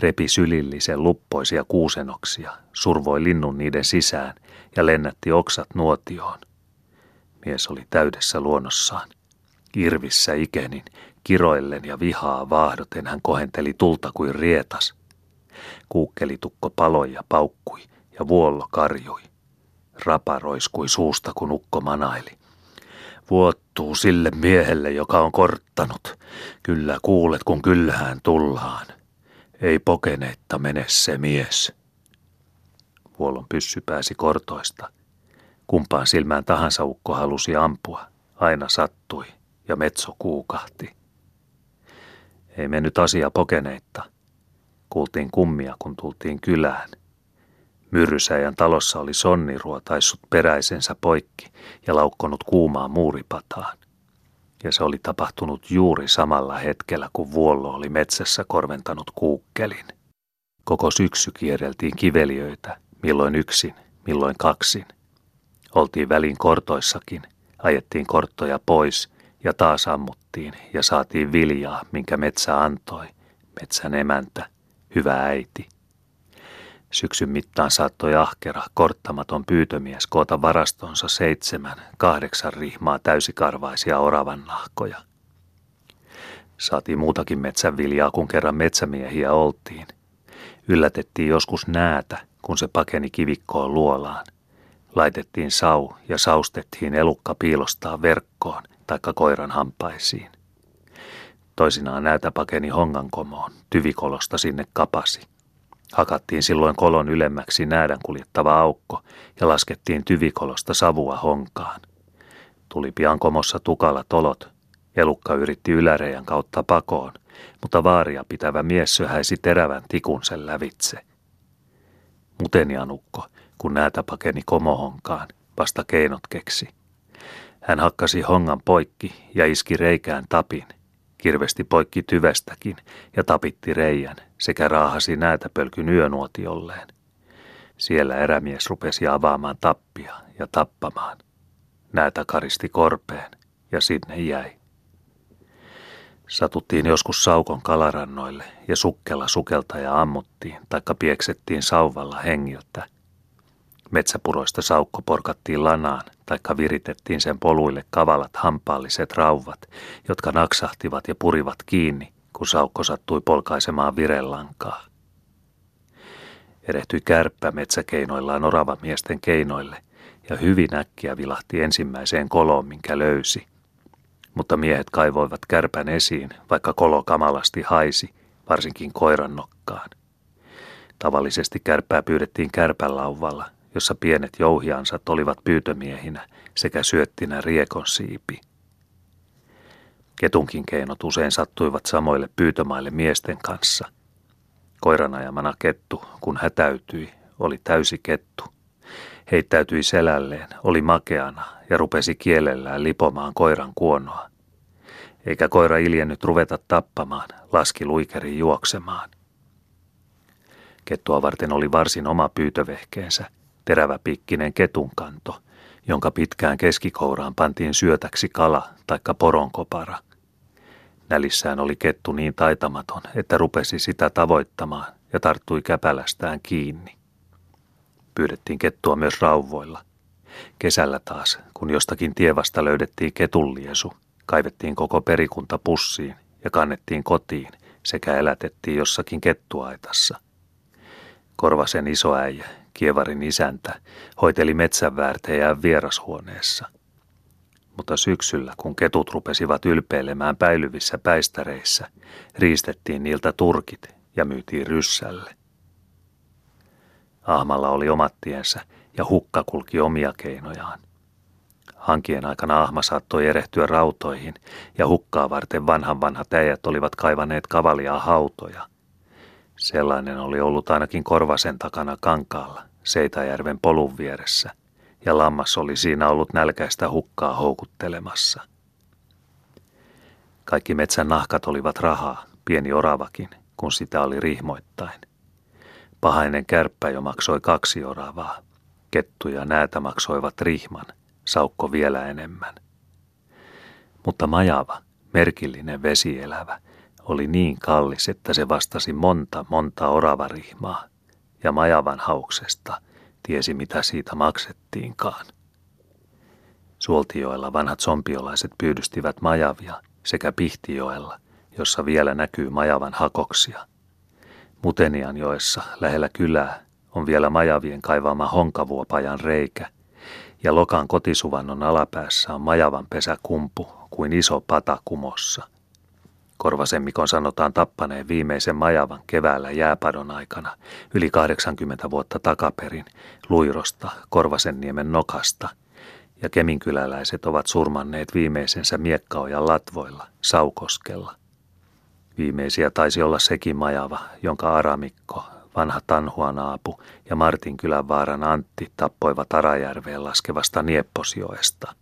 Repi sylillisen luppoisia kuusenoksia, survoi linnun niiden sisään ja lennätti oksat nuotioon. Mies oli täydessä luonnossaan. Irvissä ikenin, kiroillen ja vihaa vaahdoten hän kohenteli tulta kuin rietas. Kuukkelitukko paloi ja paukkui ja vuollo karjui. Rapa roiskui suusta, kun ukko manaili. Vuottuu sille miehelle, joka on korttanut. Kyllä kuulet, kun kyllähän tullaan. Ei pokeneetta mene se mies. Vuolon pyssy pääsi kortoista – Kumpaan silmään tahansa ukko halusi ampua. Aina sattui ja metso kuukahti. Ei mennyt asia pokeneitta. Kuultiin kummia, kun tultiin kylään. Myrrysäjän talossa oli sonni ruotaissut peräisensä poikki ja laukkonut kuumaa muuripataan. Ja se oli tapahtunut juuri samalla hetkellä, kun vuollo oli metsässä korventanut kuukkelin. Koko syksy kierreltiin kiveliöitä, milloin yksin, milloin kaksin. Oltiin välin kortoissakin, ajettiin korttoja pois ja taas ammuttiin ja saatiin viljaa, minkä metsä antoi, metsän emäntä, hyvä äiti. Syksyn mittaan saattoi ahkera, korttamaton pyytömies koota varastonsa seitsemän, kahdeksan rihmaa täysikarvaisia oravan nahkoja. Saatiin muutakin metsänviljaa, kun kerran metsämiehiä oltiin. Yllätettiin joskus näätä, kun se pakeni kivikkoon luolaan. Laitettiin sau ja saustettiin elukka piilostaa verkkoon taikka koiran hampaisiin. Toisinaan näitä pakeni hongankomoon, tyvikolosta sinne kapasi. Hakattiin silloin kolon ylemmäksi näädän kuljettava aukko ja laskettiin tyvikolosta savua honkaan. Tuli pian komossa tukala tolot. Elukka yritti yläreijän kautta pakoon, mutta vaaria pitävä mies söhäisi terävän tikun sen lävitse. Mutenianukko, kun näätä pakeni komohonkaan, vasta keinot keksi. Hän hakkasi hongan poikki ja iski reikään tapin, kirvesti poikki tyvestäkin ja tapitti reijän sekä raahasi näätä pölkyn yönuotiolleen. Siellä erämies rupesi avaamaan tappia ja tappamaan. Näätä karisti korpeen ja sinne jäi. Satuttiin joskus saukon kalarannoille ja sukkella sukelta ja ammuttiin, taikka pieksettiin sauvalla hengiltä. Metsäpuroista saukko porkattiin lanaan, taikka viritettiin sen poluille kavalat hampaalliset rauvat, jotka naksahtivat ja purivat kiinni, kun saukko sattui polkaisemaan virellankaa. Erehtyi kärppä metsäkeinoillaan orava miesten keinoille ja hyvin äkkiä vilahti ensimmäiseen koloon, minkä löysi – mutta miehet kaivoivat kärpän esiin, vaikka kolo kamalasti haisi, varsinkin koiran nokkaan. Tavallisesti kärpää pyydettiin kärpälauvalla, jossa pienet jouhiansat olivat pyytömiehinä sekä syöttinä riekon siipi. Ketunkin keinot usein sattuivat samoille pyytömaille miesten kanssa. Koiran ajamana kettu, kun hätäytyi, oli täysi kettu. Heittäytyi selälleen, oli makeana ja rupesi kielellään lipomaan koiran kuonoa. Eikä koira iljennyt ruveta tappamaan, laski luikeri juoksemaan. Kettua varten oli varsin oma pyytövehkeensä, teräväpiikkinen ketunkanto, jonka pitkään keskikouraan pantiin syötäksi kala taikka poronkopara. Nälissään oli kettu niin taitamaton, että rupesi sitä tavoittamaan ja tarttui käpälästään kiinni. Pyydettiin kettua myös rauvoilla. Kesällä taas, kun jostakin tievasta löydettiin ketulliesu, kaivettiin koko perikunta pussiin ja kannettiin kotiin sekä elätettiin jossakin kettuaitassa. Korvasen isoäijä, kievarin isäntä, hoiteli metsänväärtejään vierashuoneessa. Mutta syksyllä, kun ketut rupesivat ylpeilemään päilyvissä päistäreissä, riistettiin niiltä turkit ja myytiin ryssälle. Ahmalla oli omat tiensä ja hukka kulki omia keinojaan. Hankien aikana ahma saattoi erehtyä rautoihin ja hukkaa varten vanhan vanhat äijät olivat kaivaneet kavalia hautoja. Sellainen oli ollut ainakin korvasen takana kankaalla, Seitajärven polun vieressä, ja lammas oli siinä ollut nälkäistä hukkaa houkuttelemassa. Kaikki metsän nahkat olivat rahaa, pieni oravakin, kun sitä oli rihmoittain. Pahainen kärppä jo maksoi kaksi oravaa. Kettu ja näätä maksoivat rihman, saukko vielä enemmän. Mutta majava, merkillinen vesielävä, oli niin kallis, että se vastasi monta, monta oravarihmaa, ja majavan hauksesta tiesi, mitä siitä maksettiinkaan. Suoltijoella vanhat sompiolaiset pyydystivät majavia sekä Pihtijoella, jossa vielä näkyy majavan hakoksia. Mutenianjoessa lähellä kylää on vielä majavien kaivama honkavuopajan reikä, ja Lokan kotisuvannon alapäässä on majavan pesäkumpu kuin iso pata kumossa. Korvasemmikon sanotaan tappaneen viimeisen majavan keväällä jääpadon aikana yli 80 vuotta takaperin Luirosta, Korvasenniemen nokasta, ja keminkyläläiset ovat surmanneet viimeisensä miekkaojan latvoilla, Saukoskella. Viimeisiä taisi olla sekin majava, jonka Aramikko, vanha Tanhuanaapu ja Martinkylän vaaran Antti tappoivat Arajärveen laskevasta Niepposjoesta.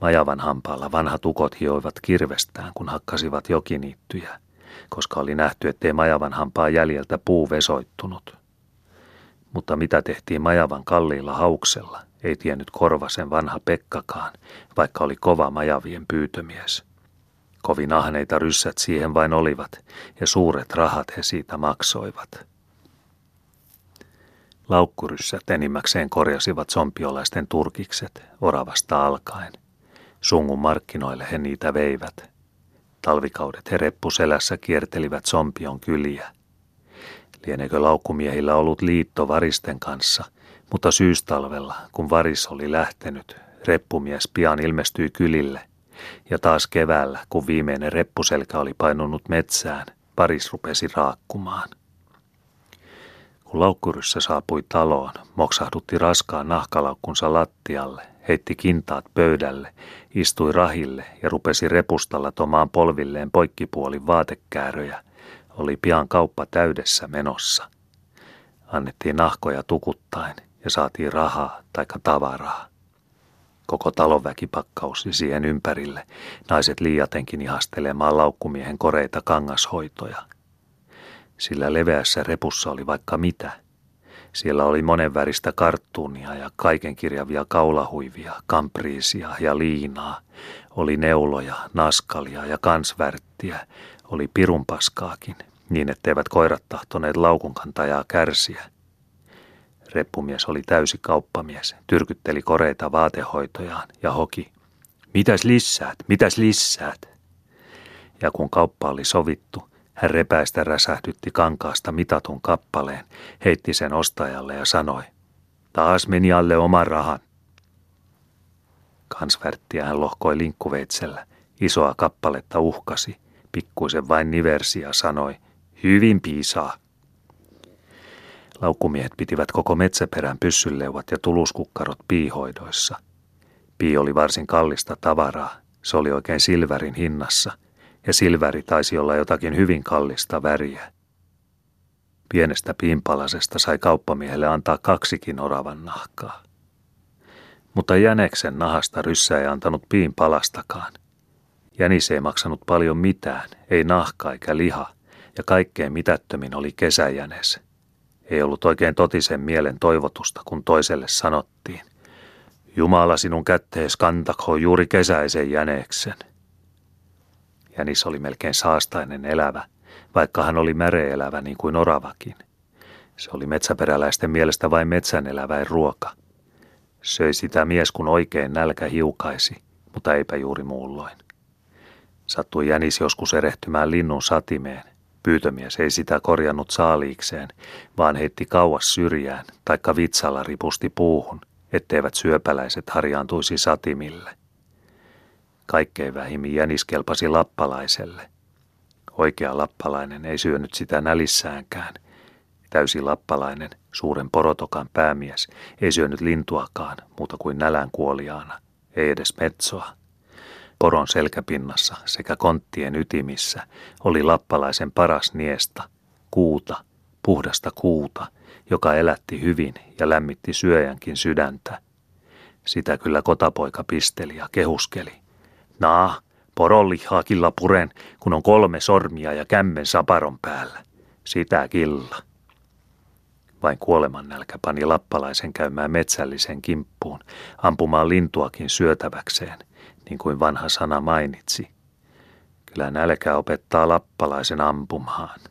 Majavan hampaalla vanhat ukot hioivat kirvestään, kun hakkasivat jokiniittyjä, koska oli nähty, ettei Majavan hampaa jäljeltä puu vesoittunut. Mutta mitä tehtiin Majavan kalliilla hauksella, Ei tiennyt Korvasen vanha Pekkakaan, vaikka oli kova majavien pyytömies. Kovin ahneita ryssät siihen vain olivat, ja suuret rahat he siitä maksoivat. Laukkuryssät enimmäkseen korjasivat sompiolaisten turkikset oravasta alkaen. Sungun markkinoille he niitä veivät. Talvikaudet he reppuselässä kiertelivät sompion kyliä. Lieneekö laukkumiehillä ollut liitto varisten kanssa, mutta syystalvella, kun varis oli lähtenyt, reppumies pian ilmestyi kylille. Ja taas keväällä, kun viimeinen reppuselkä oli painunut metsään, varis rupesi raakkumaan. Kun laukkuryssä saapui taloon, moksahdutti raskaan nahkalaukkunsa lattialle, heitti kintaat pöydälle, istui rahille ja rupesi repustalla tomaan polvilleen poikkipuolin vaatekääröjä, oli pian kauppa täydessä menossa. Annettiin nahkoja tukuttain ja saatiin rahaa taikka tavaraa. Koko talonväki pakkausi siihen ympärille, naiset liiatenkin ihastelemaan laukkumiehen koreita kangashoitoja – sillä leveässä repussa oli vaikka mitä. Siellä oli monenväristä karttuunia ja kaikenkirjavia kaulahuivia, kampriisia ja liinaa. Oli neuloja, naskalia ja kansvärttiä. Oli pirunpaskaakin, niin etteivät koirat tahtoneet laukunkantajaa kärsiä. Reppumies oli täysi kauppamies, tyrkytteli koreita vaatehoitojaan ja hoki. Mitäs lissäät, mitäs lissäät? Ja kun kauppa oli sovittu, hän repäistä räsähdytti kankaasta mitatun kappaleen, heitti sen ostajalle ja sanoi, taas meni alle oman rahan. Kansvärttiä hän lohkoi linkkuveitsellä, isoa kappaletta uhkasi, pikkuisen vain niversi ja sanoi, hyvin piisaa. Laukkumiehet pitivät koko metsäperän pyssyleuvat ja tuluskukkarot piihoidoissa. Pii oli varsin kallista tavaraa, se oli oikein silvärin hinnassa – ja silväri taisi olla jotakin hyvin kallista väriä. Pienestä piinpalasesta sai kauppamiehelle antaa kaksikin oravan nahkaa. Mutta Jäneksen nahasta ryssä ei antanut piinpalastakaan. Jänis ei maksanut paljon mitään, ei nahka eikä liha, ja kaikkein mitättömin oli kesäjänes. Ei ollut oikein totisen mielen toivotusta, kun toiselle sanottiin. Jumala sinun kättees kantakho juuri kesäisen jäneksen. Jänis oli melkein saastainen elävä, vaikka hän oli märeelävä niin kuin oravakin. Se oli metsäperäläisten mielestä vain metsän eläväin ruoka. Söi sitä mies kun oikein nälkä hiukaisi, mutta eipä juuri muulloin. Sattui jänis joskus erehtymään linnun satimeen. Pyytömies ei sitä korjannut saaliikseen, vaan heitti kauas syrjään, taikka vitsalla ripusti puuhun, etteivät syöpäläiset harjaantuisi satimille. Kaikkein vähimmin jänis kelpasi lappalaiselle. Oikea lappalainen ei syönyt sitä nälissäänkään. Täysi lappalainen, suuren porotokan päämies, ei syönyt lintuakaan muuta kuin nälän kuoliaana, ei edes metsoa. Poron selkäpinnassa sekä konttien ytimissä oli lappalaisen paras niesta, kuuta, puhdasta kuuta, joka elätti hyvin ja lämmitti syöjänkin sydäntä. Sitä kyllä kotapoika pisteli ja kehuskeli. Naa, poronlihaa killa puren, kun on kolme sormia ja kämmen saparon päällä. Sitä killa. Vain kuoleman nälkä pani lappalaisen käymään metsällisen kimppuun, ampumaan lintuakin syötäväkseen, niin kuin vanha sana mainitsi. Kyllä nälkä opettaa lappalaisen ampumaan.